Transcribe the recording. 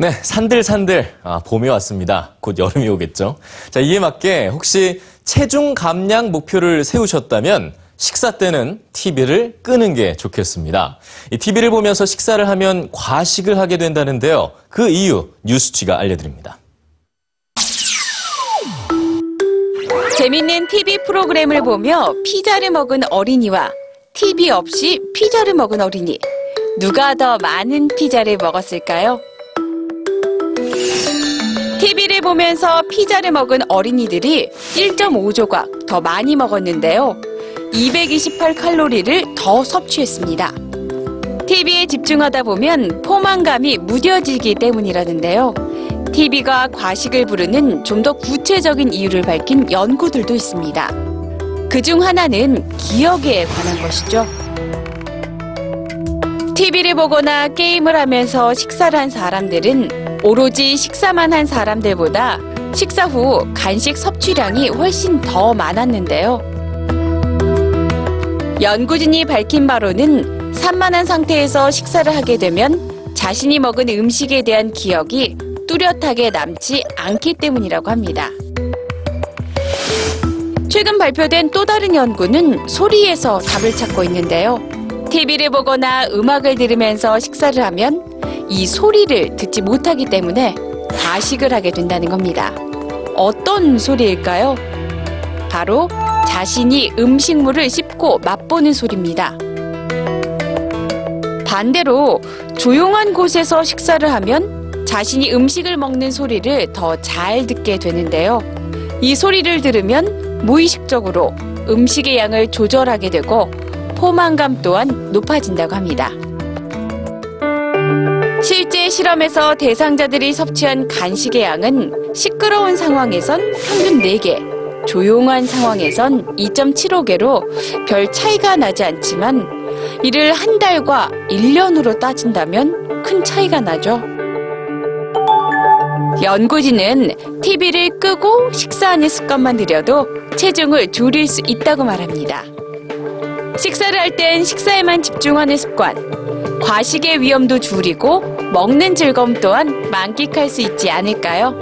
네, 산들산들 아, 봄이 왔습니다. 곧 여름이 오겠죠. 자, 이에 맞게 혹시 체중 감량 목표를 세우셨다면 식사 때는 TV를 끄는 게 좋겠습니다. 이 TV를 보면서 식사를 하면 과식을 하게 된다는데요. 그 이유 뉴스취가 알려드립니다. 재밌는 TV 프로그램을 보며 피자를 먹은 어린이와 TV 없이 피자를 먹은 어린이. 누가 더 많은 피자를 먹었을까요? TV를 보면서 피자를 먹은 어린이들이 1.5조각 더 많이 먹었는데요. 228칼로리를 더 섭취했습니다. TV에 집중하다 보면 포만감이 무뎌지기 때문이라는데요. TV가 과식을 부르는 좀 더 구체적인 이유를 밝힌 연구들도 있습니다. 그 중 하나는 기억에 관한 것이죠. TV를 보거나 게임을 하면서 식사를 한 사람들은 오로지 식사만 한 사람들보다 식사 후 간식 섭취량이 훨씬 더 많았는데요. 연구진이 밝힌 바로는 산만한 상태에서 식사를 하게 되면 자신이 먹은 음식에 대한 기억이 뚜렷하게 남지 않기 때문이라고 합니다. 최근 발표된 또 다른 연구는 소리에서 답을 찾고 있는데요. TV를 보거나 음악을 들으면서 식사를 하면 이 소리를 듣지 못하기 때문에 과식을 하게 된다는 겁니다. 어떤 소리일까요? 바로 자신이 음식물을 씹고 맛보는 소리입니다. 반대로 조용한 곳에서 식사를 하면 자신이 음식을 먹는 소리를 더 잘 듣게 되는데요. 이 소리를 들으면 무의식적으로 음식의 양을 조절하게 되고 포만감 또한 높아진다고 합니다. 실제 실험에서 대상자들이 섭취한 간식의 양은 시끄러운 상황에선 평균 4개, 조용한 상황에선 2.75개로 별 차이가 나지 않지만 이를 한 달과 1년으로 따진다면 큰 차이가 나죠. 연구진은 TV를 끄고 식사하는 습관만 들여도 체중을 줄일 수 있다고 말합니다. 식사를 할 땐 식사에만 집중하는 습관, 과식의 위험도 줄이고 먹는 즐거움 또한 만끽할 수 있지 않을까요?